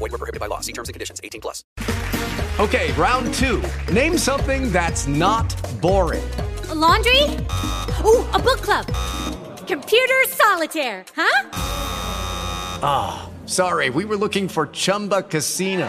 Void were prohibited by law. See terms and conditions. 18 plus. Okay, round two. Name something that's not boring. A laundry? Ooh, a book club. Computer solitaire, huh? Ah, sorry, we were looking for Chumba Casino.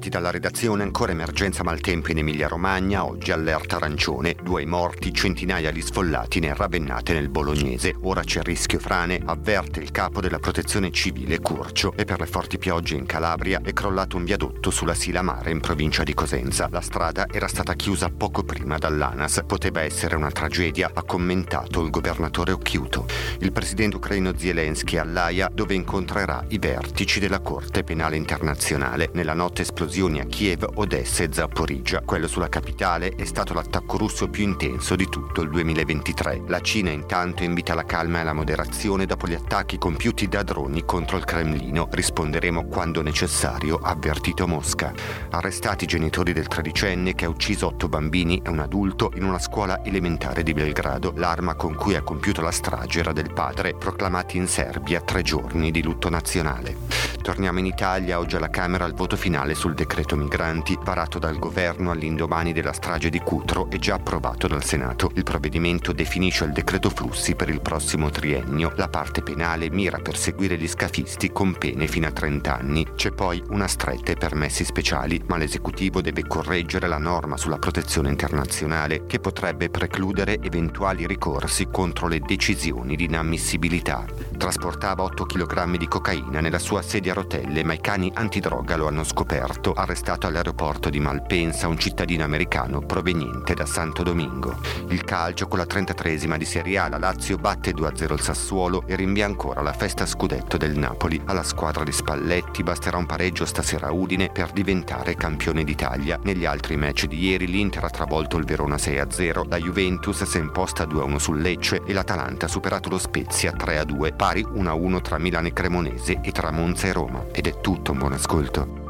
Ben trovati dalla redazione, ancora emergenza maltempo in Emilia Romagna, oggi allerta arancione, due morti, centinaia di sfollati ne ravennate nel bolognese. Ora c'è rischio frane, avverte il capo della protezione civile Curcio e per le forti piogge in Calabria è crollato un viadotto sulla Sila Mare in provincia di Cosenza. La strada era stata chiusa poco prima dall'ANAS. Poteva essere una tragedia, ha commentato il governatore Occhiuto. Il presidente ucraino Zelensky all'AIA dove incontrerà i vertici della Corte Penale Internazionale. Nella notte esplosioni a Kiev, Odessa e Zaporizhia. Quello sulla capitale è stato l'attacco russo più intenso di tutto il 2023. La Cina intanto invita alla calma e alla moderazione dopo gli attacchi compiuti da droni contro il Cremlino. Risponderemo quando necessario, ha avvertito Mosca. Arrestati i genitori del tredicenne che ha ucciso otto bambini e un adulto in una scuola elementare di Belgrado. L'arma con cui ha compiuto la strage era del padre, proclamati in Serbia tre giorni di lutto nazionale. Torniamo in Italia, oggi alla Camera il voto finale sul decreto migranti varato dal governo all'indomani della strage di Cutro e già approvato dal Senato. Il provvedimento definisce il decreto flussi per il prossimo triennio. La parte penale mira a perseguire gli scafisti con pene fino a 30 anni. C'è poi una stretta e permessi speciali, ma l'esecutivo deve correggere la norma sulla protezione internazionale che potrebbe precludere eventuali ricorsi contro le decisioni di inammissibilità. Trasportava 8 kg di cocaina nella sua sedia a rotelle, ma i cani antidroga lo hanno scoperto, arrestato all'aeroporto di Malpensa un cittadino americano proveniente da Santo Domingo. Il calcio con la 33esima di Serie A, la Lazio batte 2-0 il Sassuolo e rinvia ancora la festa scudetto del Napoli. Alla squadra di Spalletti basterà un pareggio stasera a Udine per diventare campione d'Italia. Negli altri match di ieri l'Inter ha travolto il Verona 6-0, la Juventus si è imposta 2-1 sul Lecce e l'Atalanta ha superato lo Spezia 3-2, pari 1-1 tra Milano e Cremonese e tra Monza e Roma. Ed è tutto, un buon ascolto.